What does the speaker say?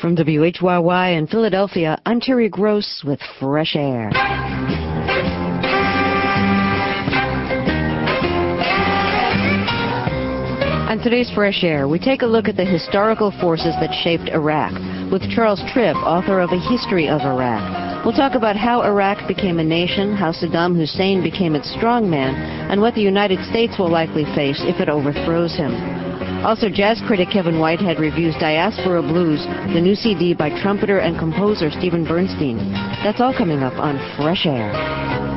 From WHYY in Philadelphia, I'm Terry Gross with Fresh Air. On today's Fresh Air, we take a look at the historical forces that shaped Iraq with Charles Tripp, author of A History of Iraq. We'll talk about how Iraq became a nation, how Saddam Hussein became its strongman, and what the United States will likely face if it overthrows him. Also, jazz critic Kevin Whitehead reviews Diaspora Blues, the new CD by trumpeter and composer Steven Bernstein. That's all coming up on Fresh Air.